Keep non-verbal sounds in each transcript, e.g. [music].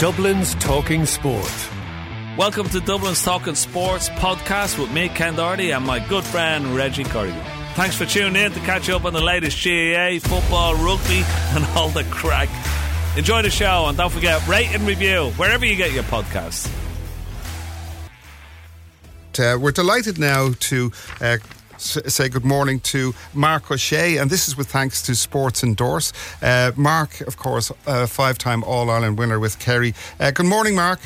Dublin's Talking Sport. Welcome to Dublin's Talking Sports podcast with me, Ken Doherty, and my good friend Reggie Corrigan. Thanks for tuning in to catch up on the latest GAA, football, rugby, [laughs] and all the crack. Enjoy the show and don't forget, rate and review wherever you get your podcasts. Uh, we're delighted now to uh, say good morning to Mark O'Shea, and this is with thanks to Sports Endorse. Uh, Mark, of course, uh, five time All Ireland winner with Kerry. Uh, good morning, Mark.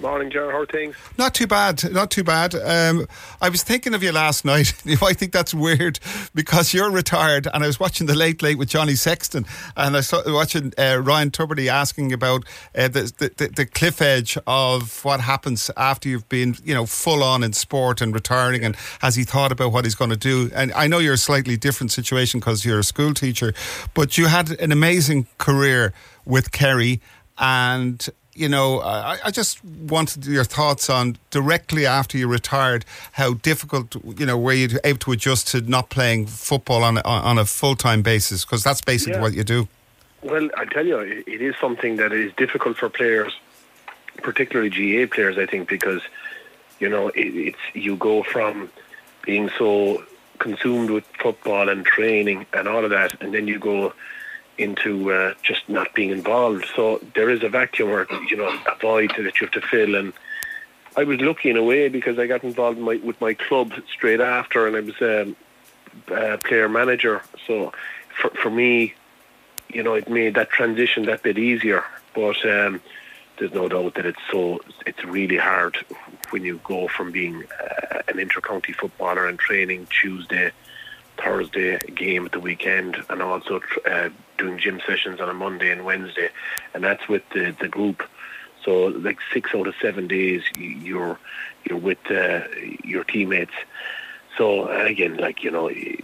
Morning, Jar. How things? Not too bad. Not too bad. Um, I was thinking of you last night. [laughs] I think that's weird because you're retired, and I was watching the Late Late with Johnny Sexton, and I was watching uh, Ryan Tubridy asking about uh, the, the, the cliff edge of what happens after you've been, you know, full on in sport and retiring, and has he thought about what he's going to do? And I know you're a slightly different situation because you're a school teacher, but you had an amazing career with Kerry and you know, I, I, just wanted your thoughts on directly after you retired, how difficult, you know, were you able to adjust to not playing football on a, on a full time basis? Because that's basically yeah. what you do. Well, I tell you, it is something that is difficult for players, particularly GAA players, I think, because you know it, it's you go from being so consumed with football and training and all of that, and then you go into uh, just not being involved. So there is a vacuum or you know a void that you have to fill. And I was lucky in a way because I got involved my, with my club straight after, and I was um, a player manager. So for for me, you know, it made that transition that bit easier. But um, there's no doubt that it's so it's really hard when you go from being uh, an inter-county footballer and training Tuesday Thursday game at the weekend, and also uh, doing gym sessions on a Monday and Wednesday, and that's with the the group. So like six out of seven days, you're you're with uh, your teammates. So again, like you know, a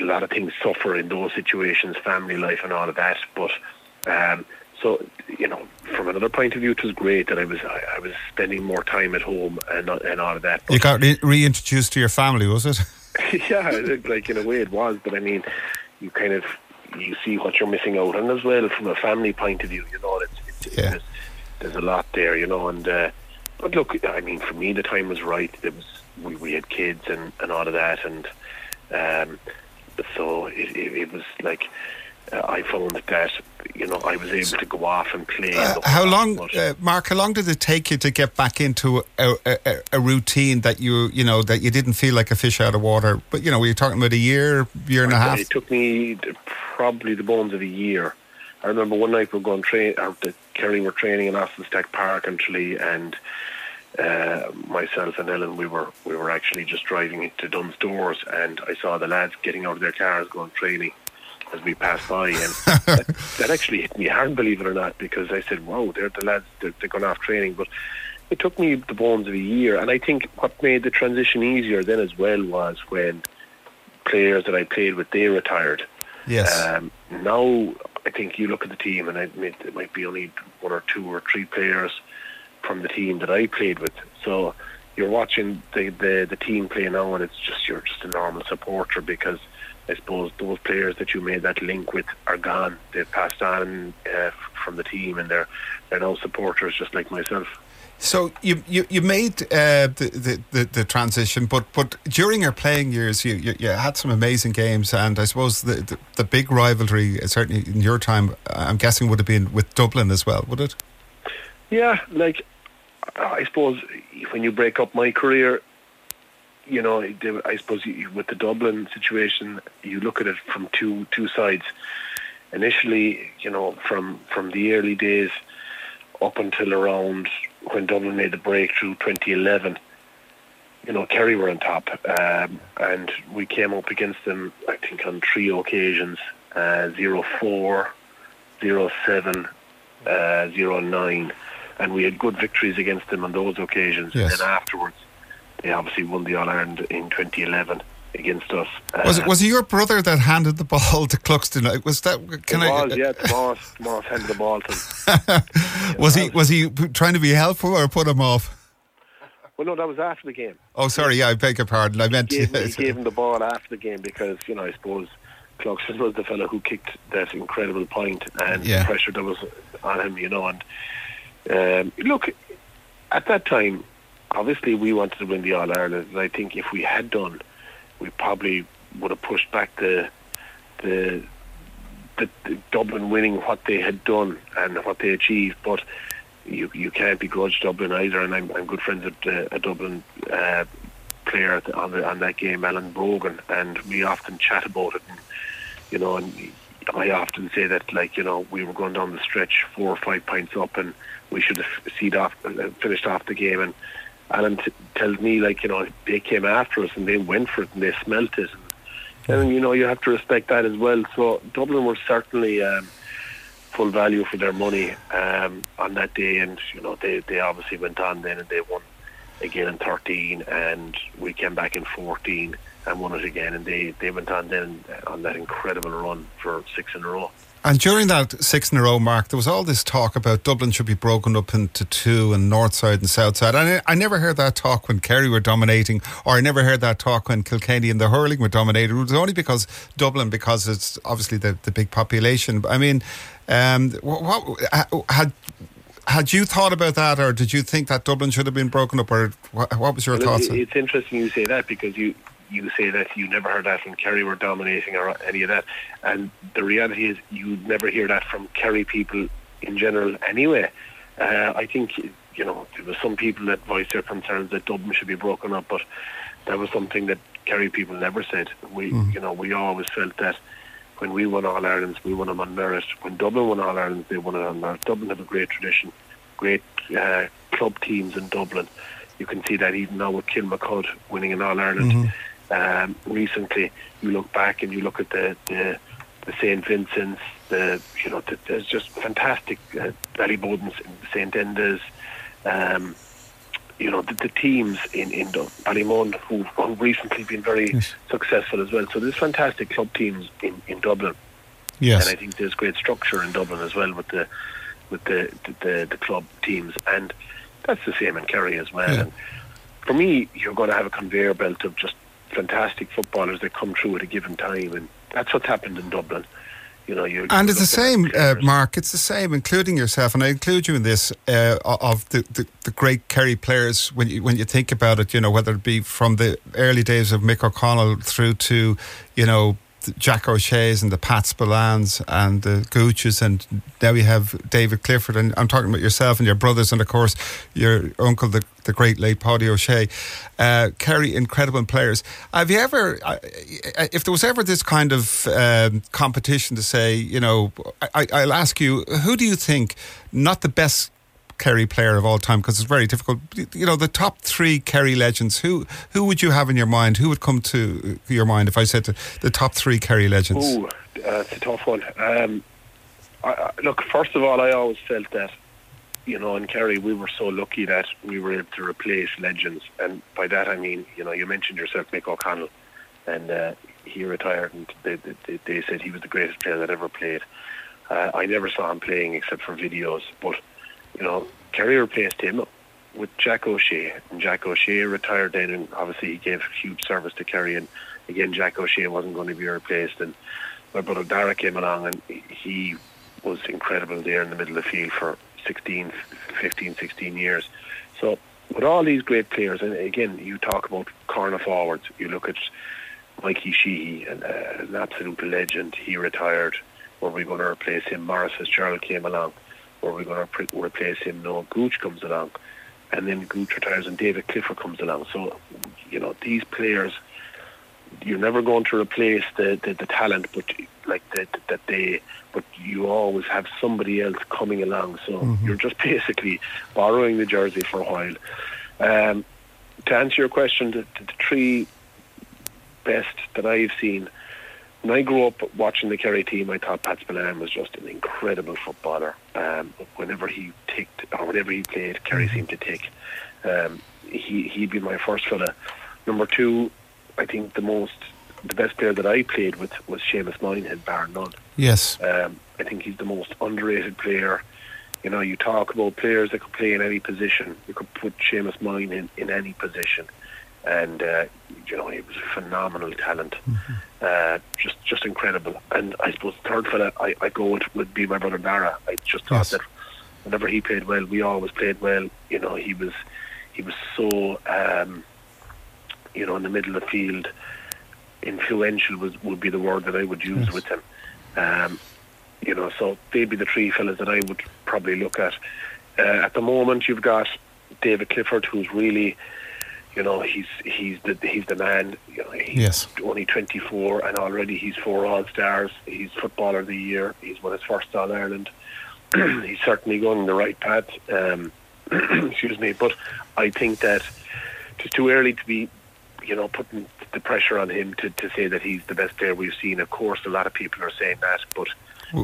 lot of things suffer in those situations, family life and all of that. But um, so you know, from another point of view, it was great that I was I, I was spending more time at home and and all of that. But you got re- reintroduced to your family, was it? [laughs] [laughs] yeah, like in a way it was, but I mean, you kind of you see what you're missing out, on as well from a family point of view, you know, it's, it's, yeah. there's, there's a lot there, you know, and uh, but look, I mean, for me, the time was right. It was we, we had kids and and all of that, and um, so it, it, it was like uh, I found that you know I was able to go off and play. Uh, how long, uh, Mark? How long did it take you to get back into a, a, a, routine that you you know that you didn't feel like a fish out of water? But you know, were you talking about a year, year and a half? It took me probably the bones of a year. I remember one night we were going train out the Kerry were training in Austin Stack Park in Tralee and. Uh, myself and Ellen, we were we were actually just driving to Dunnes Stores, and I saw the lads getting out of their cars going training, as we passed by, and [laughs] that, that, actually hit me hard, believe it or not, because I said, "Wow, they're the lads they're, they're going off training." But it took me the bones of a year, and I think what made the transition easier then as well was when players that I played with they retired. Yes. Um, now I think you look at the team, and I admit it might be only one or two or three players from the team that I played with. So you're watching the the, the team play now, and it's just you're just a normal supporter because I suppose those players that you made that link with are gone. They've passed on uh, from the team, and they're they're now supporters just like myself. So you you, you made uh, the, the, the transition, but but during your playing years, you, you, you had some amazing games, and I suppose the, the, the big rivalry, certainly in your time, I'm guessing would have been with Dublin as well, would it? Yeah, like I suppose when you break up my career, you know, I suppose with the Dublin situation, you look at it from two two sides. Initially, you know, from from the early days up until around when Dublin made the breakthrough 2011, you know, Kerry were on top, um, and we came up against them, I think, on three occasions: uh, 04, 07, uh, 09, and we had good victories against them on those occasions. Yes. And then afterwards they obviously won the All Ireland in 2011 against us. Was it uh, was it your brother that handed the ball to Cluxton? Was that? Can it I, was, yeah. [laughs] Handed the ball to him. [laughs] was he was he trying to be helpful or put him off? Well, no, that was after the game. Oh, sorry. Yeah, I beg your pardon. I meant he gave, [laughs] he gave him the ball after the game because you know I suppose Cluxton was the fellow who kicked that incredible point and yeah. the pressure that was on him. You know, and Um, look, at that time, obviously we wanted to win the All Ireland, and I think if we had done, we probably would have pushed back the the, the, the Dublin winning what they had done and what they achieved, but. You you can't begrudge Dublin either, and I'm I'm good friends with uh, a Dublin uh, player on the on that game, Alan Brogan, and we often chat about it. And, you know, and I often say that like you know we were going down the stretch four or five points up, and we should have seed off, uh, finished off the game. And Alan t- tells me like you know they came after us and they went for it and they smelt it. And, and you know you have to respect that as well. So Dublin were certainly. Um, full value for their money um, on that day, and you know they, they obviously went on then and they won again in 13, and we came back in 14 and won it again, and they, they went on then on that incredible run for six in a row. And during that six in a row mark, there was all this talk about Dublin should be broken up into two and north side and south side. And I, I never heard that talk when Kerry were dominating, or I never heard that talk when Kilkenny and the hurling were dominating. It was only because Dublin, because it's obviously the, the big population. I mean, um, what, what had had you thought about that, or did you think that Dublin should have been broken up, or what, what was your well, thoughts? It's interesting you say that because you you say that you never heard that from Kerry were dominating or any of that, and the reality is you never hear that from Kerry people in general anyway. Uh, I think you know there was some people that voiced their concerns that Dublin should be broken up, but that was something that Kerry people never said. We mm. you know we always felt that when we won All Irelands, we won them on merit. When Dublin won All Irelands, they won it on merit. Dublin have a great tradition, great uh, club teams in Dublin. You can see that even now with Kilmacud winning an All Ireland. Mm-hmm. Um, recently, you look back and you look at the the, the St Vincent's, the you know, the, there's just fantastic uh, Ballybodens, St Enda's. Um, you know, the, the teams in, in Ballymun who have recently been very yes. successful as well. So there's fantastic club teams in, in Dublin. Yes. And I think there's great structure in Dublin as well with the with the the, the club teams and that's the same in Kerry as well. Yeah. And for me, you're going to have a conveyor belt of just fantastic footballers that come through at a given time, and that's what's happened in Dublin you know, you. And it's the same, uh, Mark. It's the same, including yourself, and I include you in this uh, of the, the, the, great Kerry players. When you when you think about it, you know whether it be from the early days of Mick O'Connell through to, you know, Jack O'Shea's and the Pat Spillanes and the Gooches, and now we have David Clifford, and I'm talking about yourself and your brothers, and of course your uncle, the, the great late Páidí Ó Sé. Uh, incredible players. Have you ever, if there was ever this kind of um, competition to say, you know, I, I'll ask you, who do you think, not the best Kerry player of all time? Because it's very difficult. You know, the top three Kerry legends. Who who would you have in your mind? Who would come to your mind if I said the top three Kerry legends? Oh, uh, it's a tough one. Um, I, I, look, first of all, I always felt that you know, in Kerry, we were so lucky that we were able to replace legends, and by that I mean, you know, you mentioned yourself, Mick O'Connell, and uh, he retired, and they, they, they said he was the greatest player that ever played. Uh, I never saw him playing except for videos, but you know, Kerry replaced him with Jack O'Shea, and Jack O'Shea retired then, and obviously he gave huge service to Kerry, and again, Jack O'Shea wasn't going to be replaced, and my brother Darragh came along, and he was incredible there in the middle of the field for 16, 15, 16 years. So with all these great players, and again, you talk about corner forwards, you look at Mikey Sheehy, an, uh, an absolute legend, he retired. Were we going to replace him? Maurice Fitzgerald came along or we're going to replace him. No, Gooch comes along, and then Gooch retires, and David Clifford comes along. So, you know, these players, you're never going to replace the, the, the talent, but like that that they, but you always have somebody else coming along. So mm-hmm. you're just [laughs] basically borrowing the jersey for a while. Um, to answer your question, the, the, the three best that I've seen when I grew up watching the Kerry team, I thought Pat Spillane was just an incredible footballer. Um, whenever he ticked or whenever he played, Kerry mm-hmm. seemed to tick. Um, he he'd be my first fella. Number two, I think the most the best player that I played with was Seamus Moynihan, bar none. Yes. Um, I think he's the most underrated player. You know, you talk about players that could play in any position. You could put Seamus Moynihan in any position and uh, you know he was a phenomenal talent, mm-hmm. uh, just just incredible. And I suppose the third fella I, I go with would be my brother Darragh. I just thought yes. that whenever he played well, we always played well. You know, he was he was so um, you know in the middle of the field. Influential was would be the word that I would use Yes. with him. Um, you know, so they'd be the three fellas that I would probably look at. Uh, at the moment, you've got David Clifford, who's really, you know, he's he's the he's the man. You know, he's Yes. only 24, and already he's four All Stars. He's Footballer of the Year. He's won his first All Ireland. [clears throat] he's certainly going in the right path. Um, [clears throat] excuse me, but I think that it's too early to be, you know, putting the pressure on him to, to say that he's the best player we've seen. Of course, a lot of people are saying that, but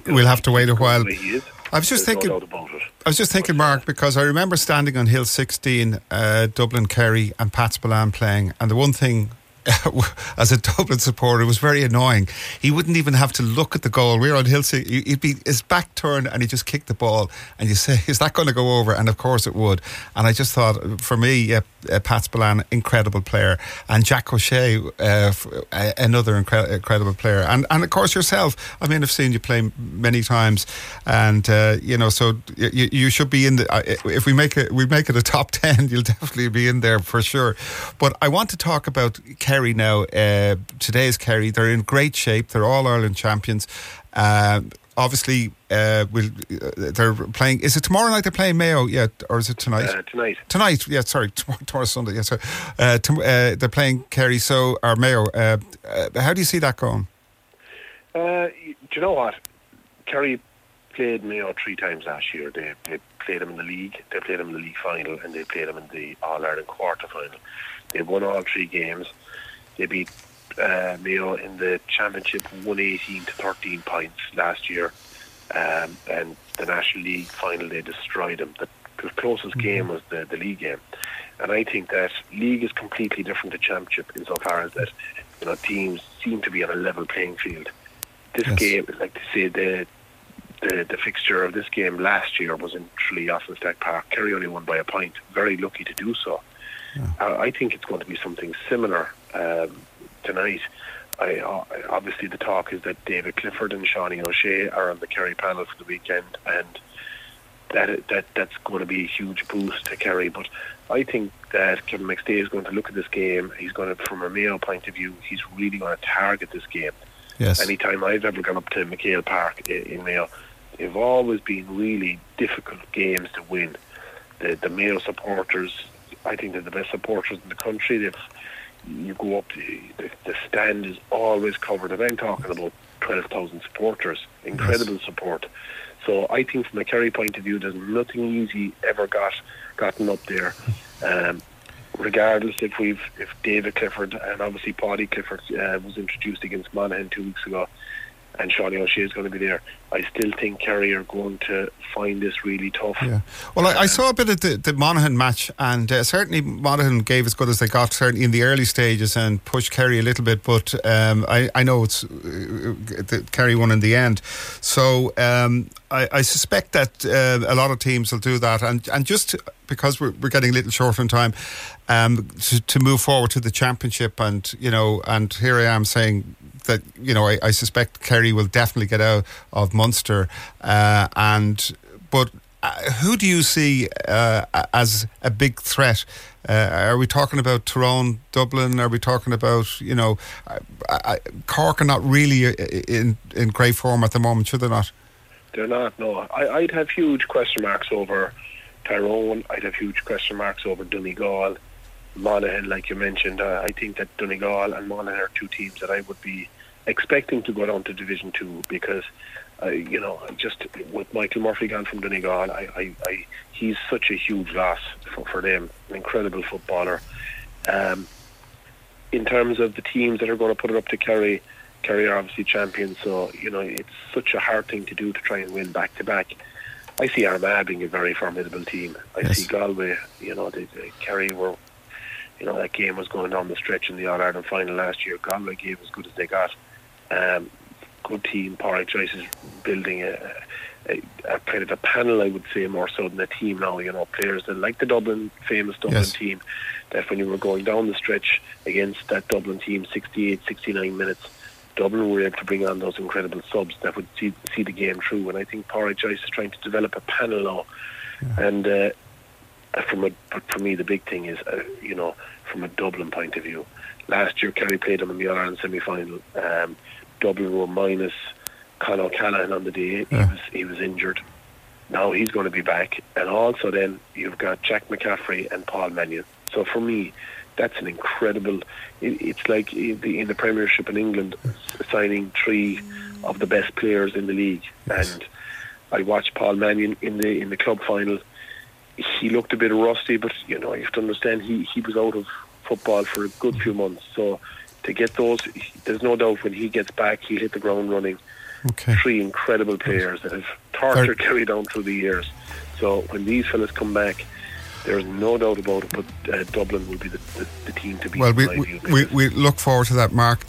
We'll have to wait a while. he is. I was just thinking. no doubt about it. I was just thinking, Mark, because I remember standing on Hill 16, uh, Dublin, Kerry, and Pat Spillane playing, and the one thing. [laughs] As a Dublin supporter, it was very annoying. He wouldn't even have to look at the goal. We were on Hill. 16, He'd be his back turned, and he just kicked the ball. And you say, [laughs] "Is that going to go over?" And of course, it would. And I just thought, for me, yeah, uh, Pat Spillane, incredible player, and Jack O'Shea, uh, uh, another incre- incredible player, and and of course yourself. I mean, I've seen you play many times, and uh, you know, so you, you should be in the. Uh, if we make it, we make it a top [laughs] ten, you'll definitely be in there for sure. But I want to talk about Kerry now. Uh, today's Kerry, they're in great shape. They're all Ireland champions. Uh, obviously, uh, we'll, uh, they're playing. Is it tomorrow night they're playing Mayo? Yeah, or is it tonight? Uh, tonight. Tonight, yeah, sorry, [laughs] tomorrow, tomorrow Sunday, yeah, sorry. Uh, tom- uh, they're playing Kerry, so or Mayo. Uh, uh, how do you see that going? Uh, do you know what? Kerry played Mayo three times last year. They, they played them in the league, they played them in the league final, and they played them in the All Ireland quarter final. They won all three games. They beat uh, Mayo in the championship 118 to 13 points last year, um, and the National League final they destroyed them. The, closest game was the, the league game, and I think that league is completely different to championship insofar as that you know teams seem to be on a level playing field. This Yes. game, like to say the the, the fixture of this game last year was in Tralee Stack Park. Kerry only won by a point. Very lucky to do so. Uh, I think it's going to be something similar um, tonight. I, uh, obviously, the talk is that David Clifford and Seánie O'Shea are on the Kerry panel for the weekend, and that that that's going to be a huge boost to Kerry. But I think that Kevin McStay is going to look at this game. He's going to, from a Mayo point of view, he's really going to target this game. Yes, Anytime I've ever gone up to MacHale Park i- in Mayo, they've always been really difficult games to win. The the Mayo supporters, I think they're the best supporters in the country. They've you go up, the, the, stand is always covered. And I'm talking about twelve thousand supporters, incredible support. So I think from a Kerry point of view, there's nothing easy ever got gotten up there. [laughs] Um, regardless if we've if David Clifford and obviously Paudie Clifford uh, was introduced against Monaghan two weeks ago, and Seánie O'Shea is going to be there. I still think Kerry are going to find this really tough. Yeah. Well, I, I saw a bit of the, the Monaghan match, and uh, certainly Monaghan gave as good as they got, certainly in the early stages, and pushed Kerry a little bit. But um, I, I know it's uh, Kerry won in the end. So um, I, I suspect that uh, a lot of teams will do that, and and just because we're, we're getting a little short on time, um, to, to move forward to the championship, and you know, and here I am saying that you know I, I suspect Kerry will definitely get out of Munster, uh, and but uh, who do you see uh, as a big threat? Uh, are we talking about Tyrone, Dublin? Are we talking about you know uh, uh, Cork are not really in in great form at the moment, should they not? They're not. No, I, I'd have huge question marks over Tyrone. I'd have huge question marks over Donegal, Monaghan, like you mentioned. Uh, I think that Donegal and Monaghan are two teams that I would be expecting to go down to Division Two because, uh, you know, just with Michael Murphy gone from Donegal, I, I, I he's such a huge loss for, for them. An incredible footballer. Um, in terms of the teams that are going to put it up to Kerry, Kerry are obviously champions, so you know it's such a hard thing to do to try and win back to back. I see Armagh being a very formidable team. I Yes. see Galway. You know, they, they, Kerry were. You know that game was going down the stretch in the All Ireland final last year. Galway gave as good as they got. Um, good team. Pádraic Joyce is building a, a, a kind of a panel, I would say, more so than a team now. You know, players that like the Dublin famous Dublin Yes. team. That when you were going down the stretch against that Dublin team, 68, 69 minutes, Dublin were able to bring on those incredible subs that would see see the game through. And I think Pádraic Joyce is trying to develop a panel now. Yeah. And uh, from a, for me, the big thing is, uh, you know, from a Dublin point of view. Last year, Kerry played them in the All Ireland semi final. Um, Dublin were minus Conor O'Callaghan on the day. Yeah. He was he was injured. Now he's going to be back, and also then you've got Jack McCaffrey and Paul Mannion. So for me, that's an incredible. It, it's like in the, in the Premiership in England, signing three of the best players in the league. Yes. And I watched Paul Mannion in the in the club final. He looked a bit rusty, but you know you have to understand he he was out of football for a good few months. So to get those, there's no doubt when he gets back, he'll hit the ground running. Okay. Three incredible players that have tortured Kerry down through the years. So when these fellas come back, there's no doubt about it. But uh, Dublin will be the, the, the, team to beat. Well, we, we, we, we look forward to that, Mark.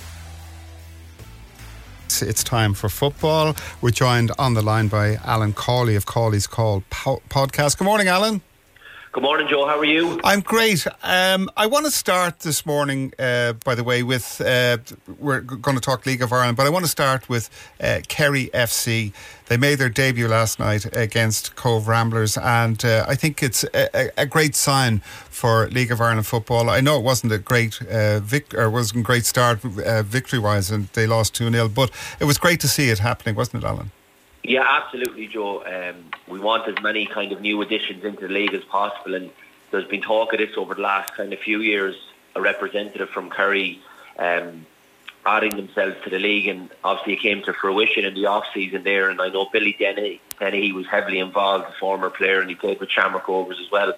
It's time for football. We're joined on the line by Alan Cawley of Cawley's Call po- podcast. Good morning, Alan. Good morning, Joe. How are you? I'm great. Um, I want to start this morning, uh, by the way, with uh, we're going to talk League of Ireland, but I want to start with uh, Kerry FC. They made their debut last night against Cobh Ramblers, and uh, I think it's a, a, great sign for League of Ireland football. I know it wasn't a great uh, vic- or wasn't a great start uh, victory wise, and they lost two 0 but it was great to see it happening, wasn't it, Alan? Yeah, absolutely, Joe. Um, we want as many kind of new additions into the league as possible, and there's been talk of this over the last kind of few years. A representative from Kerry um, adding themselves to the league, and obviously it came to fruition in the off season there. And I know Billy Dennehy, Dennehy he was heavily involved, a former player, and he played with Shamrock Rovers as well.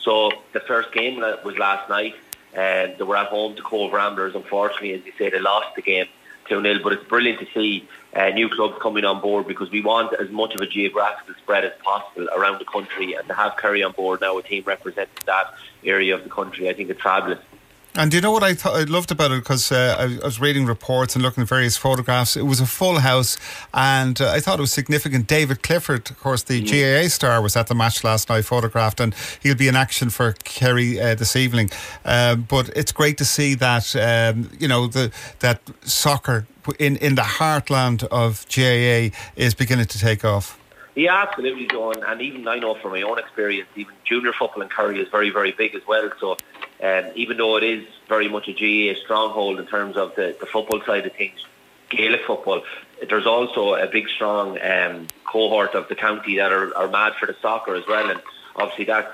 So the first game was last night, and they were at home to Cobh Ramblers. Unfortunately, as you say, they lost the game. 2 0. But it's brilliant to see uh, new clubs coming on board because we want as much of a geographical spread as possible around the country. And to have Kerry on board now, a team representing that area of the country, I think it's fabulous. And do you know what I thought I loved about it? Because uh, I, I, was reading reports and looking at various photographs. It was a full house, and uh, I thought it was significant. David Clifford, of course, the mm. GAA star, was at the match last night, photographed, and he'll be in action for Kerry uh, this evening. Um, but it's great to see that um, you know the that soccer in in the heartland of GAA is beginning to take off. Yeah, absolutely, John. And even I know from my own experience, even junior football in Kerry is very, very big as well. So um, even though it is very much a GAA stronghold in terms of the, the football side of things, Gaelic football, there's also a big, strong um, cohort of the county that are, are mad for the soccer as well. And obviously that's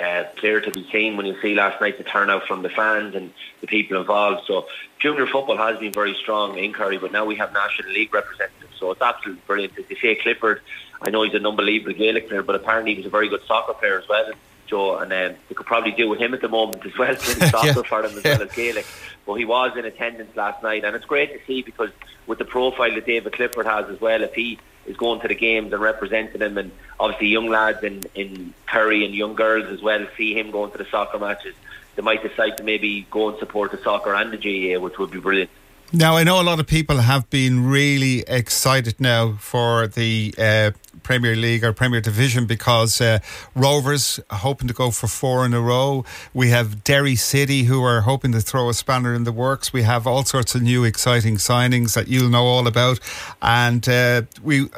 uh, clear to be seen when you see last night the turnout from the fans and the people involved. So junior football has been very strong in Kerry, but now we have National League representatives. So it's absolutely brilliant. As you say, Clifford, I know he's an unbelievable Gaelic player, but apparently he was a very good soccer player as well. Joe, and um, they could probably do with him at the moment as well, [laughs] playing soccer yeah. for them as yeah. well as Gaelic. But he was in attendance last night, and it's great to see because with the profile that David Clifford has as well, if he is going to the games and representing them, and obviously young lads in, in Kerry and young girls as well see him going to the soccer matches, they might decide to maybe go and support the soccer and the GAA, which would be brilliant. Now, I know a lot of people have been really excited now for the uh, Premier League or Premier Division because uh, Rovers hoping to go for four in a row. We have Derry City who are hoping to throw a spanner in the works. We have all sorts of new exciting signings that you'll know all about. And uh, we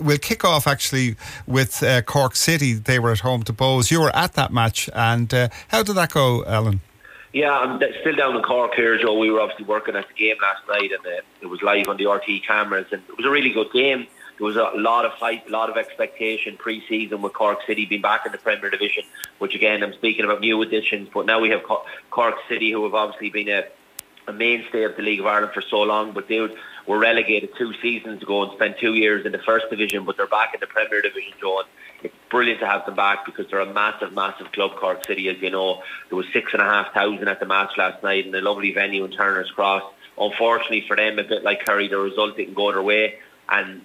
we'll kick off actually with uh, Cork City. They were at home to Bohs. You were at that match. And uh, how did that go, Alan? Yeah, I'm still down in Cork here, Joe. We were obviously working at the game last night, and uh, it was live on the RT cameras, and it was a really good game. There was a lot of hype, a lot of expectation pre-season with Cork City being back in the Premier Division, which again, I'm speaking about new additions, but now we have Cork City, who have obviously been a, a mainstay of the League of Ireland for so long, but they were relegated two seasons ago and spent two years in the First Division, but they're back in the Premier Division, Joe. It's brilliant to have them back because they're a massive, massive club, Cork City, as you know. There was six and a half thousand at the match last night in a lovely venue in Turner's Cross. Unfortunately for them, a bit like Kerry, the result didn't go their way. And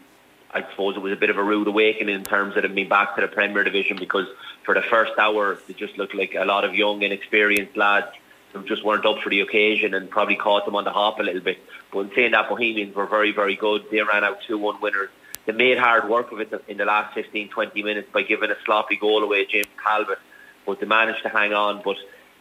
I suppose it was a bit of a rude awakening in terms of them being back to the Premier Division because for the first hour, they just looked like a lot of young, inexperienced lads who just weren't up for the occasion and probably caught them on the hop a little bit. But in saying that, Bohemians were very, very good. They ran out 2-1 winners they made hard work of it in the last 15, 20 minutes by giving a sloppy goal away, James Talbot. But they managed to hang on. But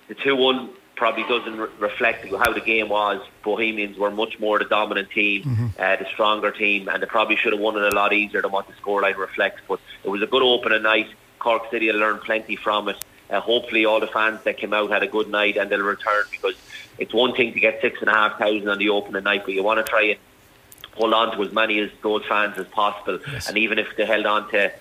the 2 1 probably doesn't re- reflect how the game was. Bohemians were much more the dominant team, Mm-hmm. uh, the stronger team, and they probably should have won it a lot easier than what the scoreline reflects. But it was a good opening night. Cork City will learn plenty from it. Uh, hopefully, all the fans that came out had a good night and they'll return because it's one thing to get six and a half thousand on the opening night, but you want to try and hold on to as many as those fans as possible. And even if they held on to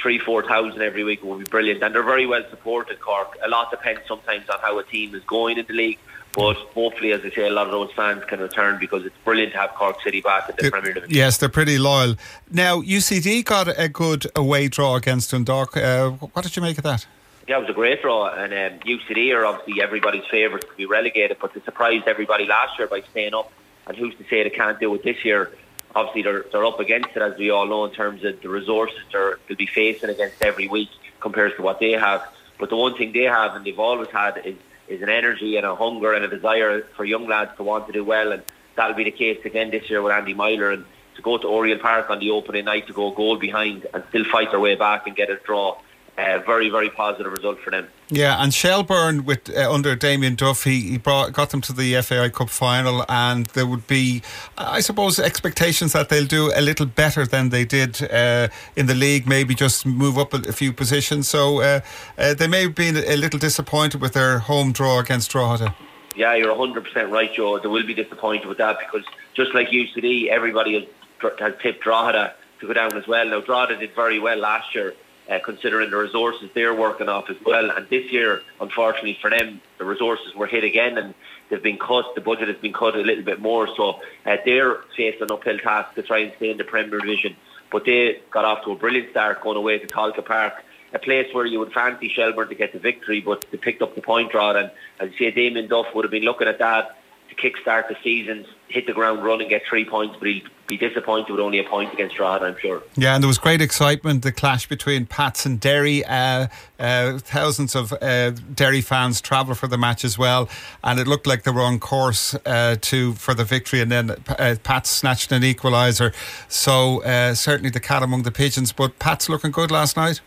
three, four thousand every week, it would be brilliant. And they're very well supported, Cork. A lot depends sometimes on how a team is going in the league. But hopefully, as I say, a lot of those fans can return because it's brilliant to have Cork City back in the Premier Division. Yes, they're pretty loyal. Now, UCD got a good away draw against Dundalk. Uh, what did you make of that? Yeah, it was a great draw, and um, UCD are obviously everybody's favourites to be relegated, but they surprised everybody last year by staying up. And who's to say they can't do it this year? Obviously, they're they're up against it, as we all know, in terms of the resources they're, they'll be facing against every week compared to what they have. But the one thing they have, and they've always had, is is an energy and a hunger and a desire for young lads to want to do well, and that'll be the case again this year with Andy Myler and to go to Oriel Park on the opening night to go goal behind and still fight their way back and get a draw. Uh, very, very positive result for them. Yeah, and Shelbourne with uh, under Damien Duff, he, he brought got them to the FAI Cup final, and there would be, I suppose, expectations that they'll do a little better than they did uh, in the league, maybe just move up a, a few positions. So uh, uh, they may have been a little disappointed with their home draw against Drogheda. Yeah, you're 100% right, Joe. They will be disappointed with that because just like UCD, everybody has, has tipped Drogheda to go down as well. Now, Drogheda did very well last year, uh, considering the resources they're working off as well. And this year, unfortunately for them, the resources were hit again and they've been cut. The budget has been cut a little bit more. So uh, they're facing an uphill task to try and stay in the Premier Division. But they got off to a brilliant start going away to Tolka Park a place where you would fancy Shelbourne to get the victory, but they picked up the point draw. And as you say, Damien Duff would have been looking at that to kick-start the season, hit the ground running, and get three points, but he'd be disappointed with only a point against Drogheda, I'm sure. Yeah, and there was great excitement, the clash between Pats and Derry. Uh, uh, thousands of uh, Derry fans travelled for the match as well, and it looked like they were on course uh, to for the victory. And then uh, Pats snatched an equaliser, so uh, certainly the cat among the pigeons. But Pats looking good last night.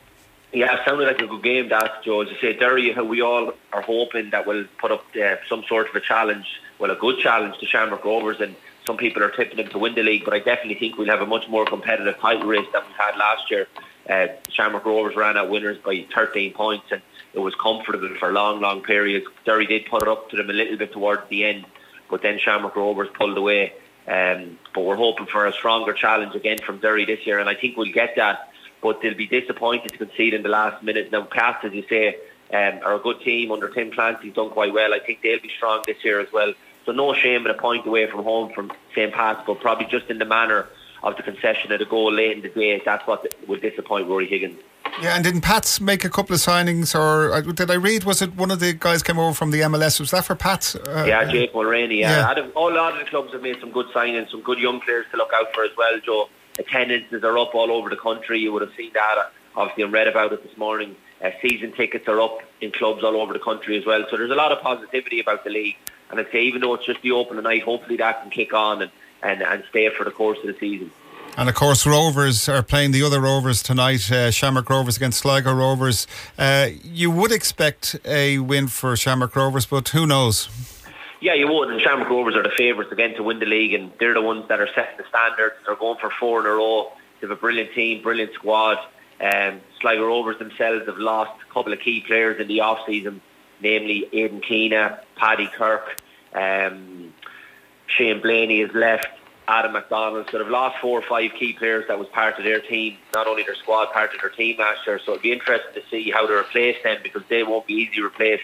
Yeah, it sounded like a good game, that, Joe. As I say, Derry, who we all are hoping that will put up uh, some sort of a challenge, well, a good challenge to Shamrock Rovers, and some people are tipping them to win the league, but I definitely think we'll have a much more competitive title race than we had last year. Uh, Shamrock Rovers ran out winners by 13 points, and it was comfortable for long, long periods. Derry did put it up to them a little bit towards the end, but then Shamrock Rovers pulled away. Um, but we're hoping for a stronger challenge again from Derry this year, and I think we'll get that but they'll be disappointed to concede in the last minute. Now, Pats, as you say, um, are a good team under Tim Clancy's done quite well. I think they'll be strong this year as well. So no shame in a point away from home from St. Pat's, but probably just in the manner of the concession of the goal late in the day, that's what will disappoint Ruaidhrí Higgins. Yeah, and didn't Pats make a couple of signings, or uh, did I read? Was it one of the guys came over from the MLS? Was that for Pats? Uh, yeah, Jake Mulraney. Yeah, yeah. All a lot of the clubs have made some good signings, some good young players to look out for as well, Joe. Attendances are up all over the country. You would have seen that, uh, obviously, and read about it this morning. Uh, season tickets are up in clubs all over the country as well. So there's a lot of positivity about the league. And I'd say, even though it's just the opening night, hopefully that can kick on and, and, and stay for the course of the season. And of course, Rovers are playing the other Rovers tonight. Uh, Shamrock Rovers against Sligo Rovers. Uh, you would expect a win for Shamrock Rovers, but who knows? Yeah, you would. And Shamrock Rovers are the favourites again to win the league, and they're the ones that are setting the standards. They're going for four in a row. They have a brilliant team, brilliant squad. Um, Sligo Rovers themselves have lost a couple of key players in the off season, namely Aidan Keena, Paddy Kirk, um, Shane Blaney has left, Adam McDonald. So they've lost four or five key players that was part of their team, not only their squad, part of their team last year. So it'll be interesting to see how they replace them because they won't be easily replaced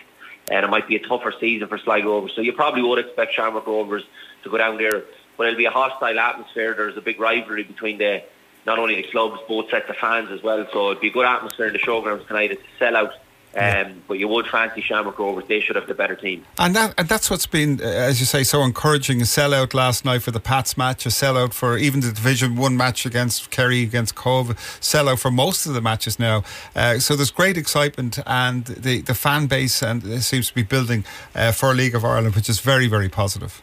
and it might be a tougher season for Sligo Rovers. So you probably would expect Shamrock Rovers to go down there, but it'll be a hostile atmosphere. There's a big rivalry between the not only the clubs, both sets of fans as well. So it'd be a good atmosphere in the showgrounds tonight. It's a sellout. Um, but you would fancy Shamrock Rovers. They should have the better team. And that and that's what's been, uh, as you say, so encouraging. A sellout last night for the Pats match, a sellout for even the Division One match against Kerry against Cobh, sellout for most of the matches now. Uh, so there's great excitement, and the the fan base and it seems to be building uh, for League of Ireland, which is very very positive.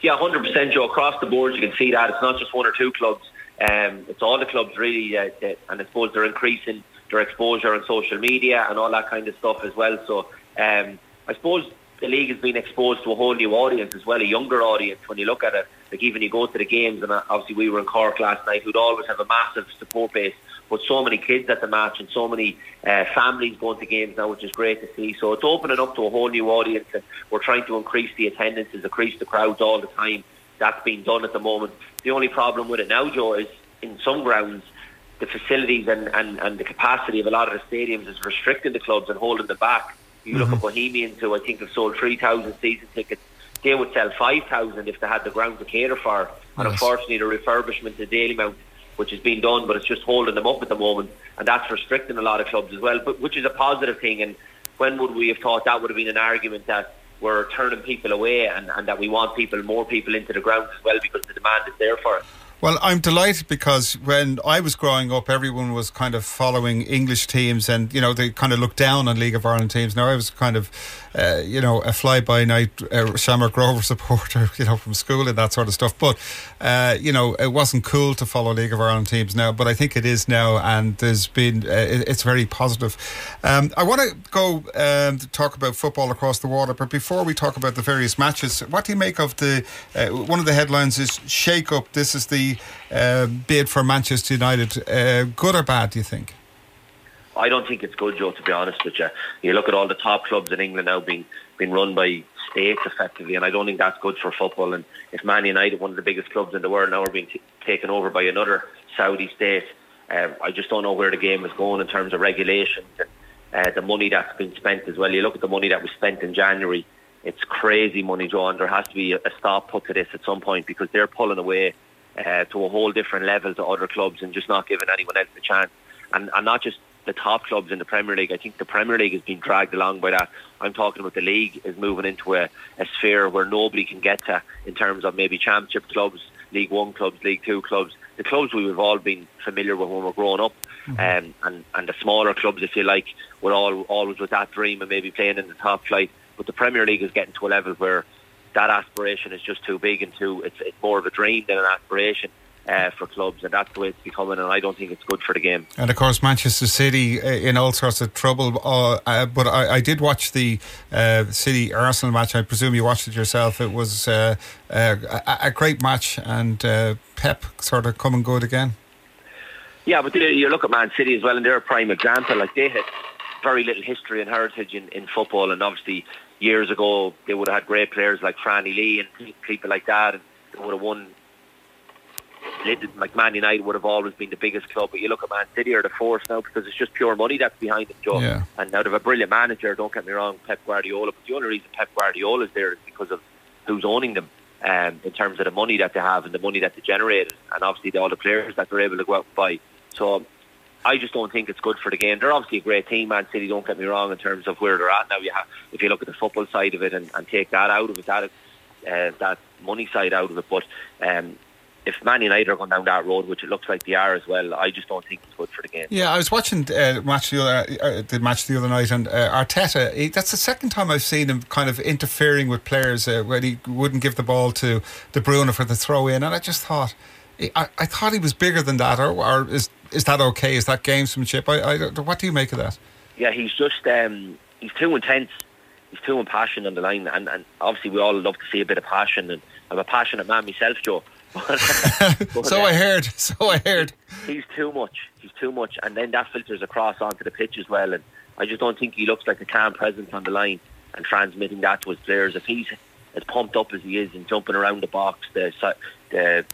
Yeah, hundred percent, Joe. Across the board, you can see that it's not just one or two clubs. Um, it's all the clubs really, uh, that, and I suppose they're increasing their exposure on social media and all that kind of stuff as well. So um, I suppose the league has been exposed to a whole new audience as well, a younger audience. When you look at it, like even you go to the games, and uh, obviously we were in Cork last night, who'd always have a massive support base, but so many kids at the match and so many uh, families going to games now, which is great to see. So it's opening up to a whole new audience, and we're trying to increase the attendances, increase the crowds all the time. That's being done at the moment. The only problem with it now, Joe, is in some grounds the facilities and, and, and the capacity of a lot of the stadiums is restricting the clubs and holding them back. You mm-hmm. look at Bohemians, who I think have sold 3,000 season tickets. They would sell 5,000 if they had the ground to cater for. And unfortunately, the refurbishment to Dalymount, which is being done, but it's just holding them up at the moment. And that's restricting a lot of clubs as well, but which is a positive thing. And when would we have thought that would have been an argument that we're turning people away and, and that we want people, more people into the ground as well because the demand is there for it? Well, I'm delighted because when I was growing up, everyone was kind of following English teams, and you know they kind of looked down on League of Ireland teams. Now I was kind of, uh, you know, a fly-by-night uh, Shamrock Rover [laughs] supporter, you know, from school and that sort of stuff. But uh, you know, it wasn't cool to follow League of Ireland teams now, but I think it is now, and there's been uh, it's very positive. Um, I want to go um, talk about football across the water, but before we talk about the various matches, what do you make of the uh, one of the headlines is shake up? This is the uh, bid for Manchester United. Uh, good or bad, do you think? I don't think it's good, Joe. To be honest with you, you look at all the top clubs in England now being being run by states effectively, and I don't think that's good for football. And if Man United, one of the biggest clubs in the world, now are being t- taken over by another Saudi state, uh, I just don't know where the game is going in terms of regulations and uh, the money that's been spent as well. You look at the money that was spent in January; it's crazy money, Joe. And there has to be a stop put to this at some point because they're pulling away uh, to a whole different level to other clubs and just not giving anyone else a chance. And, and not just the top clubs in the Premier League. I think the Premier League has been dragged along by that. I'm talking about the league is moving into a, a sphere where nobody can get to in terms of maybe championship clubs, League One clubs, League Two clubs, the clubs we've all been familiar with when we're growing up, mm-hmm. um, and and the smaller clubs, if you like, were all always with that dream of maybe playing in the top flight. But the Premier League is getting to a level where that aspiration is just too big and too it's, it's more of a dream than an aspiration. Uh, for clubs, and that's the way it's becoming. And I don't think it's good for the game. And of course, Manchester City uh, in all sorts of trouble. Uh, uh, but I, I, did watch the uh, City Arsenal match. I presume you watched it yourself. It was uh, a, a, great match, and Pep sort of coming good again. Yeah, but you look at Man City as well, and they're a prime example. Like they had very little history and heritage in, in football, and obviously years ago they would have had great players like Franny Lee and people like that, and they would have won. Like Man United would have always been the biggest club, but you look at Man City or the force now because it's just pure money that's behind them, Joe. Yeah. And now they have a brilliant manager. Don't get me wrong, Pep Guardiola. But the only reason Pep Guardiola is there is because of who's owning them. Um, in terms of the money that they have and the money that they generate, and obviously all the players that they're able to go out and buy. So I just don't think it's good for the game. They're obviously a great team, Man City. Don't get me wrong in terms of where they're at now. You have, if you look at the football side of it and, and take that out of it, that uh, that money side out of it. But um, if Man United are going down that road, which it looks like they are as well, I just don't think it's good for the game. Yeah, I was watching uh, match the other uh, the match the other night, and uh, Arteta. He, that's the second time I've seen him kind of interfering with players uh, when he wouldn't give the ball to De Bruyne for the throw in, and I just thought. I, I thought he was bigger than that, or, or is is that okay? Is that gamesmanship? I, I, what do you make of that? Yeah, he's just um, he's too intense. He's too impassioned on the line, and, and obviously we all love to see a bit of passion. And I'm a passionate man myself, Joe. [laughs] [laughs] but, so uh, I heard. [laughs] So I heard. He's too much. He's too much, and then that filters across onto the pitch as well. And I just don't think he looks like a calm presence on the line and transmitting that to his players. If he's as pumped up as he is and jumping around the box, the the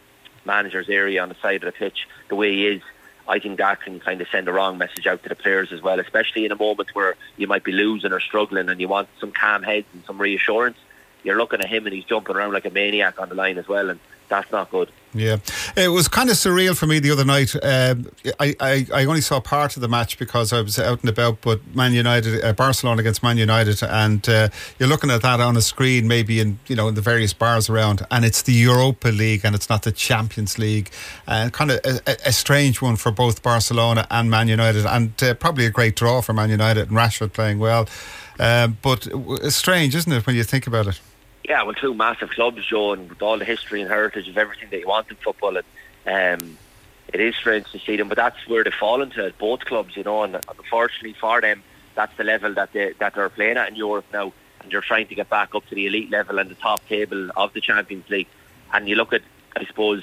manager's area on the side of the pitch, the way he is, I think that can kind of send a wrong message out to the players as well, especially in a moment where you might be losing or struggling and you want some calm heads and some reassurance. You're looking at him and he's jumping around like a maniac on the line as well, and that's not good. Yeah, it was kind of surreal for me the other night. Um, I, I, I only saw part of the match because I was out and about. But Man United, uh, Barcelona against Man United, and uh, you're looking at that on a screen, maybe in you know in the various bars around, and it's the Europa League and it's not the Champions League, and kind of a, a strange one for both Barcelona and Man United, and uh, probably a great draw for Man United and Rashford playing well. Um, but strange, isn't it, when you think about it? Yeah, well, two massive clubs, Joe, and with all the history and heritage of everything that you want in football, and um, it is strange to see them, but that's where they fall into both clubs, you know, and unfortunately for them, that's the level that they that they're playing at in Europe now, and they're trying to get back up to the elite level and the top table of the Champions League. And you look at, I suppose,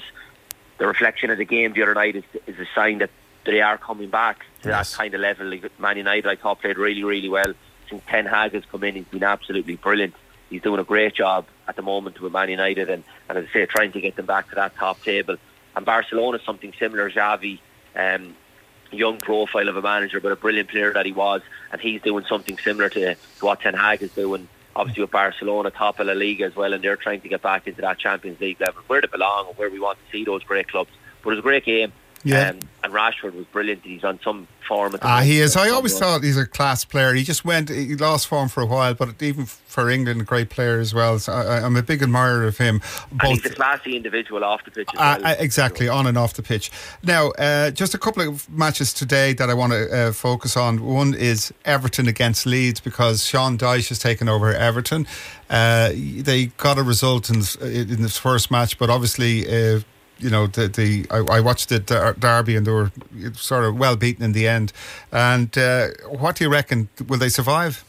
the reflection of the game the other night is, is a sign that they are coming back to Yes. that kind of level. Like Man United, I thought, played really, really well. Since Ten Hag has come in, he's been absolutely brilliant. He's doing a great job at the moment with Man United, and, and as I say, trying to get them back to that top table. And Barcelona, is something similar. Xavi, um, young profile of a manager, but a brilliant player that he was, and he's doing something similar to, to what Ten Hag is doing. Obviously, with Barcelona, top of La Liga as well, and they're trying to get back into that Champions League level, where they belong and where we want to see those great clubs. But it was a great game. Yeah. Um, and Rashford was brilliant. He's on some form. At the Ah, he is. I always thought he's a class player. He just went, he lost form for a while, but even for England, a great player as well. So I, I'm a big admirer of him. And he's a classy individual off the pitch as Uh, well. uh, exactly, on and off the pitch. Now, uh, just a couple of matches today that I want to uh, focus on. One is Everton against Leeds because Sean Dyche has taken over Everton. Uh, they got a result in, in this first match, but obviously. You know the the I, I watched the der- derby and they were sort of well beaten in the end. And uh, what do you reckon? Will they survive?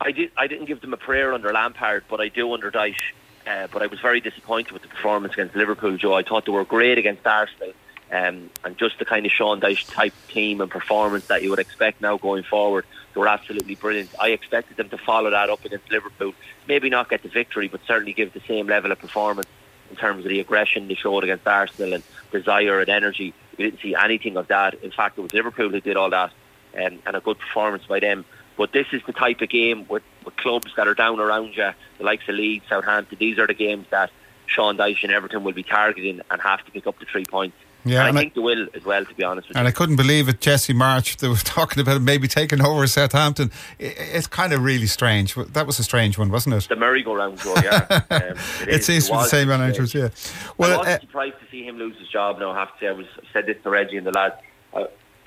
I did. I didn't give them a prayer under Lampard, but I do under Dyche. Uh, but I was very disappointed with the performance against Liverpool, Joe. I thought they were great against Arsenal, um, and just the kind of Sean Dyche type team and performance that you would expect now going forward. They were absolutely brilliant. I expected them to follow that up against Liverpool. Maybe not get the victory, but certainly give the same level of performance in terms of the aggression they showed against Arsenal and desire and energy. We didn't see anything of that. In fact, it was Liverpool who did all that, um, and a good performance by them. But this is the type of game with, with clubs that are down around you, the likes of Leeds, Southampton. These are the games that Sean Dyche and Everton will be targeting and have to pick up the three points. Yeah, and and I I- think they will as well, to be honest with you. And I couldn't believe it. Jesse Marsch, they were [laughs] talking about maybe taking over Southampton. I- It's kind of really strange. That was a strange one, wasn't it? the merry-go-round, yeah. [laughs] Um, It is. seems to be the was same managers, yeah. Well, I wasn't uh, surprised to see him lose his job. Now, I have to say, I was I said this to Reggie and the lads. I,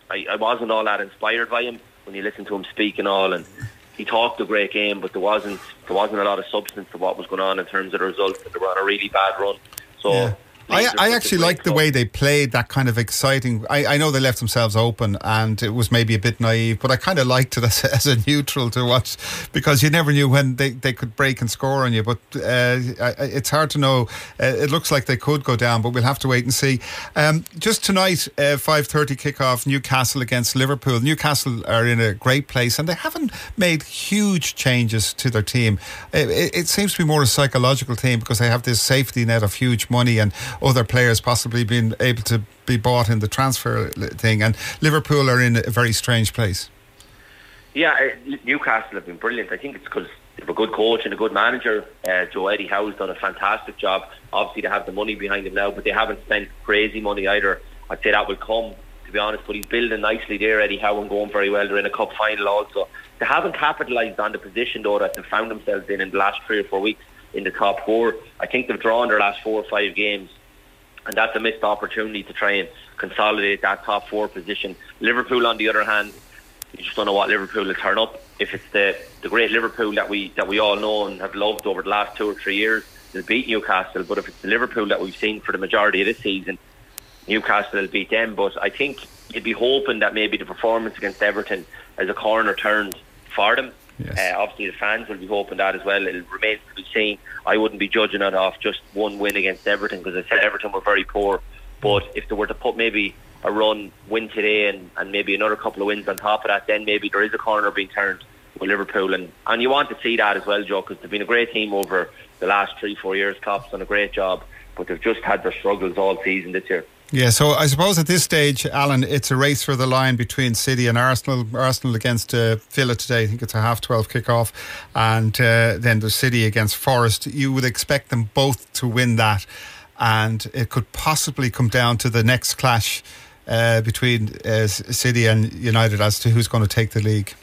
I, I wasn't all that inspired by him when you listen to him speak and all, and he talked a great game, but there wasn't there wasn't a lot of substance to what was going on in terms of the results. They were on a really bad run. So. Yeah. I, I actually like the way they played that kind of exciting. I, I know they left themselves open and it was maybe a bit naive, but I kind of liked it as, [laughs] as a neutral to watch because you never knew when they, they could break and score on you. But uh, it's hard to know. Uh, it looks like they could go down, but we'll have to wait and see. Um, just tonight, uh, five thirty kickoff, Newcastle against Liverpool. Newcastle are in a great place and they haven't made huge changes to their team. It, it, it seems to be more a psychological team because they have this safety net of huge money and other players possibly being able to be bought in the transfer thing. And Liverpool are in a very strange place. Yeah, uh, Newcastle have been brilliant. I think it's because they have a good coach and a good manager. Uh, Joe Eddie Howe's done a fantastic job. Obviously, they have the money behind them now, but they haven't spent crazy money either. I'd say that will come, to be honest. But he's building nicely there, Eddie Howe, and going very well. They're in a cup final also. They haven't capitalised on the position though that they've found themselves in in the last three or four weeks in the top four. I think they've drawn their last four or five games and that's a missed opportunity to try and consolidate that top four position. Liverpool, on the other hand, you just don't know what Liverpool will turn up. If it's the, the great Liverpool that we that we all know and have loved over the last two or three years, they'll beat Newcastle. But if it's the Liverpool that we've seen for the majority of this season, Newcastle will beat them. But I think you'd be hoping that maybe the performance against Everton as a corner turned for them. Yes. Uh, obviously, the fans will be hoping that as well. It remains to be seen. I wouldn't be judging it off just one win against Everton because I said Everton were very poor. But if they were to put maybe a run, win today, and, and maybe another couple of wins on top of that, then maybe there is a corner being turned with Liverpool. And, and you want to see that as well, Joe, because they've been a great team over the last three, four years. Klopp's done a great job, but they've just had their struggles all season this year. Yeah, so I suppose at this stage, Alan, it's a race for the line between City and Arsenal. Arsenal against uh, Villa today. I think it's a half twelve kickoff, and uh, then the City against Forest. You would expect them both to win that, and it could possibly come down to the next clash uh, between uh, City and United as to who's going to take the league.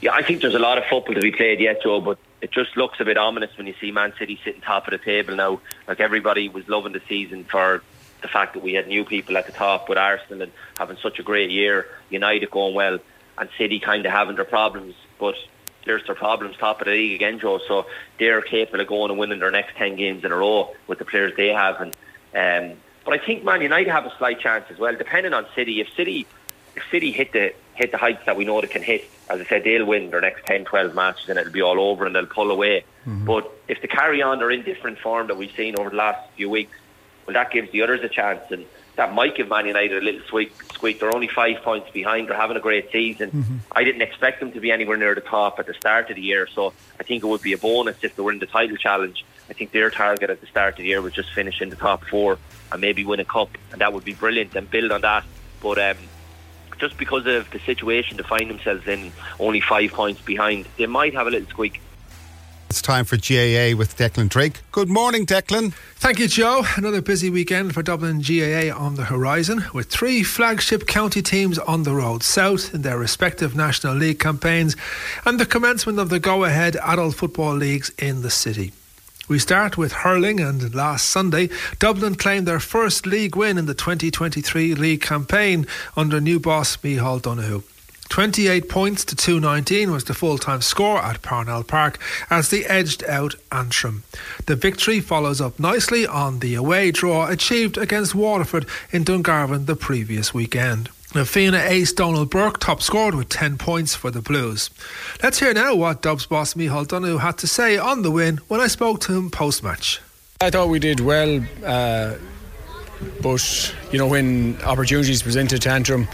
Yeah, I think there's a lot of football to be played yet, Joe, but it just looks a bit ominous when you see Man City sitting top of the table now. Like everybody was loving the season for the fact that we had new people at the top with Arsenal and having such a great year, United going well, and City kind of having their problems. But there's their problems top of the league again, Joe. So they're capable of going and winning their next 10 games in a row with the players they have. And um, But I think Man United have a slight chance as well, depending on City. If City if City hit the hit the heights that we know they can hit, as I said, they'll win their next 10, 12 matches and it'll be all over and they'll pull away. Mm-hmm. But if they carry on their indifferent form that we've seen over the last few weeks, well, that gives the others a chance. And that might give Man United a little squeak. squeak. They're only five points behind. They're having a great season. Mm-hmm. I didn't expect them to be anywhere near the top at the start of the year, so I think it would be a bonus if they were in the title challenge. I think their target at the start of the year was just finish in the top four and maybe win a cup, and that would be brilliant and build on that. But um, just because of the situation to find themselves in, only five points behind, they might have a little squeak. It's time for GAA with Declan Drake. Good morning, Declan. Thank you, Joe. Another busy weekend for Dublin GAA on the horizon, with three flagship county teams on the road south in their respective National League campaigns and the commencement of the go ahead adult football leagues in the city. We start with hurling, and last Sunday, Dublin claimed their first league win in the 2023 league campaign under new boss Micheál Donoghue. 28 points to 219 was the full time score at Parnell Park as they edged out Antrim. The victory follows up nicely on the away draw achieved against Waterford in Dungarvan the previous weekend. Fianna ace Donal Burke top scored with 10 points for the Blues. Let's hear now what Dubs boss Micheál Donoghue had to say on the win when I spoke to him post match. I thought we did well, uh, but you know when opportunities presented to Antrim,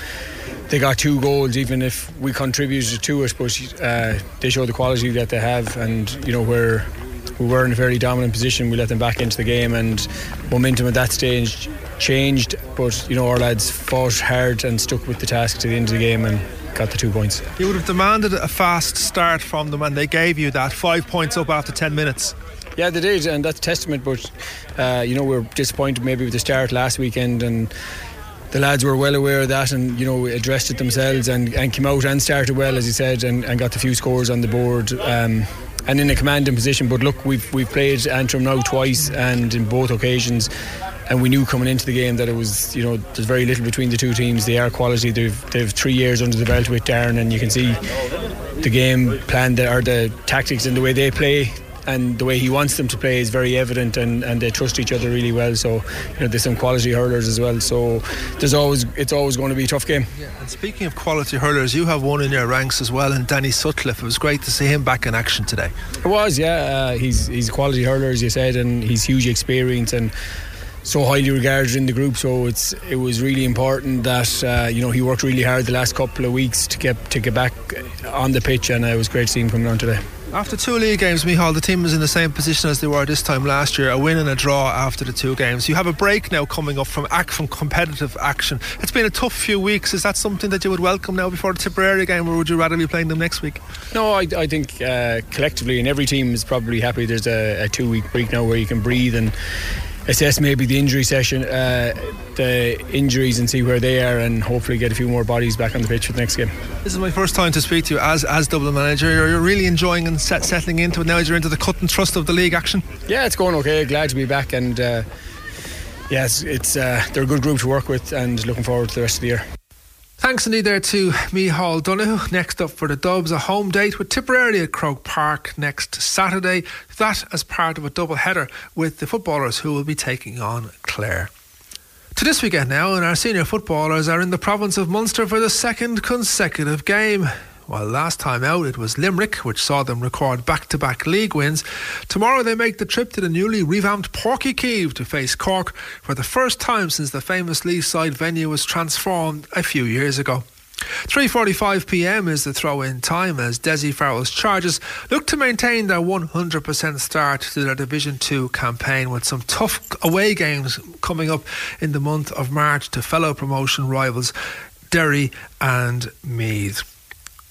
they got two goals, even if we contributed to it. But uh, they show the quality that they have, and you know where we were in a very dominant position. We let them back into the game, and momentum at that stage changed. But you know our lads fought hard and stuck with the task to the end of the game, and got the two points. You would have demanded a fast start from them, and they gave you that five points up after ten minutes. Yeah, they did, and that's testament. But uh, you know we're disappointed maybe with the start last weekend, and the lads were well aware of that and you know addressed it themselves and, and came out and started well as he said and, and got a few scores on the board um, and in a commanding position. But look we've we've played Antrim now twice and in both occasions and we knew coming into the game that it was you know there's very little between the two teams. They are quality. They've they've three years under the belt with Darren and you can see the game plan that, or the tactics and the way they play and the way he wants them to play is very evident and, and they trust each other really well. So you know there's some quality hurlers as well. So there's always it's always going to be a tough game. Yeah, and speaking of quality hurlers you have one in your ranks as well and Danny Sutcliffe. It was great to see him back in action today. It was yeah. Uh, he's he's a quality hurler as you said and he's huge experience and so highly regarded in the group. So it's it was really important that uh, you know he worked really hard the last couple of weeks to get to get back on the pitch, and it was great seeing him coming on today. After two league games, Micheál, the team is in the same position as they were this time last year, a win and a draw after the two games. You have a break now coming up from act from competitive action. It's been a tough few weeks. Is that something that you would welcome now before the Tipperary game, or would you rather be playing them next week? No, I, I think uh, collectively, and every team is probably happy there's a, a two week break now where you can breathe and assess maybe the injury session, uh, the injuries, and see where they are, and hopefully get a few more bodies back on the pitch for the next game. This is my first time to speak to you as as Dublin manager. You're, really enjoying and set, settling into it now as you're into the cut and thrust of the league action. Yeah, it's going okay. Glad to be back, and uh, yes, it's uh, they're a good group to work with, and looking forward to the rest of the year. Thanks indeed there to Micheál Donoghue. Next up for the Dubs, a home date with Tipperary at Croke Park next Saturday. That as part of a double header with the footballers who will be taking on Clare. To this weekend now, and our senior footballers are in the province of Munster for the second consecutive game. While last time out it was Limerick, which saw them record back to back league wins, tomorrow they make the trip to the newly revamped Páirc Uí Chaoimh to face Cork for the first time since the famous Leeside venue was transformed a few years ago. 3:45 p.m. is the throw-in time as Dessie Farrell's Chargers look to maintain their 100% start to their Division 2 campaign with some tough away games coming up in the month of March to fellow promotion rivals Derry and Meath.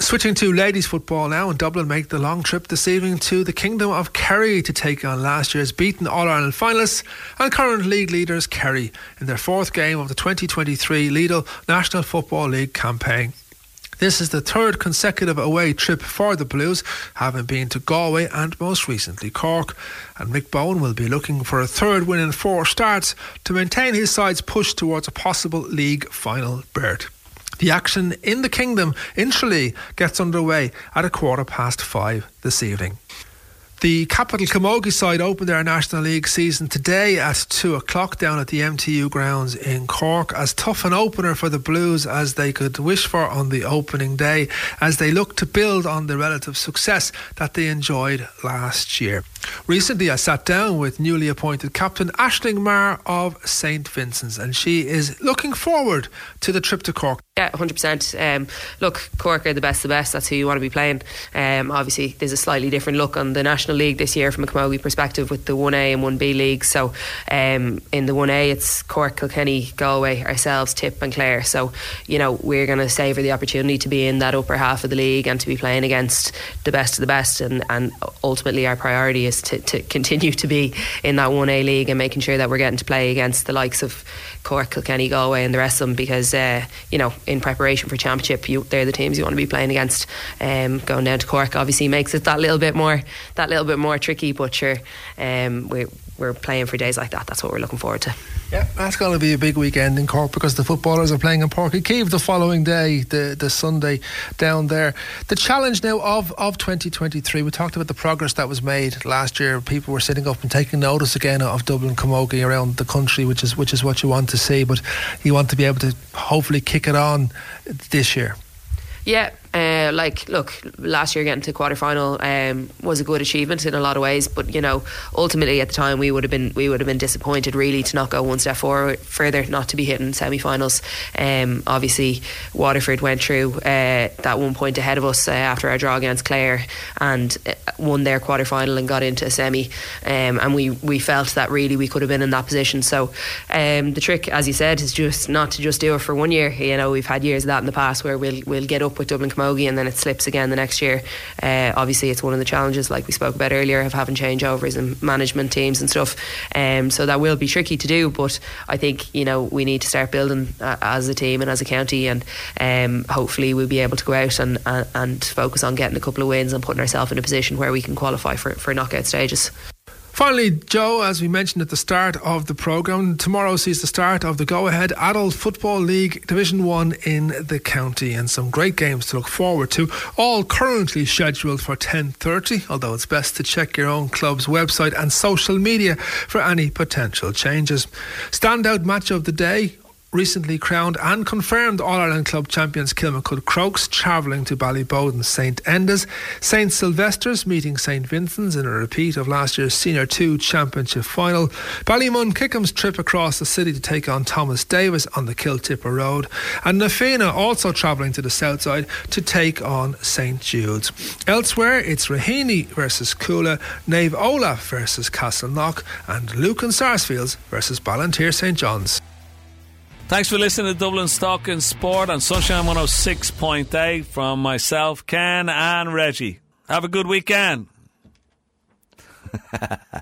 Switching to ladies football now, and Dublin make the long trip this evening to the Kingdom of Kerry to take on last year's beaten All Ireland finalists and current league leaders Kerry in their fourth game of the 2023 Lidl National Football League campaign. This is the third consecutive away trip for the Blues, having been to Galway and most recently Cork. And Mick Bohan will be looking for a third win in four starts to maintain his side's push towards a possible league final berth. The action in the Kingdom in Tralee gets underway at a quarter past five this evening. The Capital Camogie side opened their National League season today at 2 o'clock down at the MTU grounds in Cork. As tough an opener for the Blues as they could wish for on the opening day, as they look to build on the relative success that they enjoyed last year. Recently, I sat down with newly appointed captain Aisling Maher of St Vincent's, and she is looking forward to the trip to Cork. Yeah, 100%. Um, look, Cork are the best of the best. That's who you want to be playing. Um, obviously, there's a slightly different look on the National League this year from a Camogie perspective with the 1A and 1B leagues. So um, in the 1A, it's Cork, Kilkenny, Galway, ourselves, Tip, and Clare. So, you know, we're going to savour the opportunity to be in that upper half of the league and to be playing against the best of the best. And, and ultimately, our priority is to, to continue to be in that 1A league and making sure that we're getting to play against the likes of Cork, Kilkenny, Galway, and the rest of them because, uh, you know, in preparation for Championship, you, they're the teams you want to be playing against. Um, going down to Cork obviously makes it that little bit more that little bit more tricky, but sure, um, we're, we're playing for days like that. That's what we're looking forward to. Yeah, that's going to be a big weekend in Cork because the footballers are playing in Páirc Uí Chaoimh the following day, the, the Sunday down there. The challenge now of, of 2023, we talked about the progress that was made last year. People were sitting up and taking notice again of Dublin Camogie around the country, which is which is what you want to see. But you want to be able to hopefully kick it on this year. Yeah, uh, like, look, last year getting to quarter final um, was a good achievement in a lot of ways, but you know, ultimately at the time we would have been we would have been disappointed really to not go one step forward further, not to be hitting semi-finals. Um, obviously, Waterford went through uh, that one point ahead of us uh, after our draw against Clare and uh, won their quarter final and got into a semi, um, and we we felt that really we could have been in that position. So um, the trick, as you said, is just not to just do it for one year. You know, we've had years of that in the past where we'll we'll get up with Dublin and then it slips again the next year. Uh, obviously, it's one of the challenges, like we spoke about earlier, of having changeovers and management teams and stuff. Um, so that will be tricky to do, but I think you know we need to start building uh, as a team and as a county, and um, hopefully we'll be able to go out and, and, and focus on getting a couple of wins and putting ourselves in a position where we can qualify for for knockout stages. Finally, Joe, as we mentioned at the start of the programme, tomorrow sees the start of the Go Ahead Adult Football League Division 1 in the county and some great games to look forward to, all currently scheduled for 10.30, although it's best to check your own club's website and social media for any potential changes. Standout match of the day, recently crowned and confirmed All Ireland Club champions Kilmacud Crokes travelling to Ballyboden St Enda's, St Sylvester's meeting St Vincent's in a repeat of last year's Senior 2 Championship final, Ballymun Kickham's trip across the city to take on Thomas Davis on the Kiltipper Road, and Na Fianna also travelling to the south side to take on St Jude's. Elsewhere, it's Raheny versus Cuala, Naomh Olaf versus Castleknock, and Lucan Sarsfields versus Ballinteer St John's. Thanks for listening to Dublin's Talking Sport on Sunshine 106.8 from myself, Ken, and Reggie. Have a good weekend. [laughs]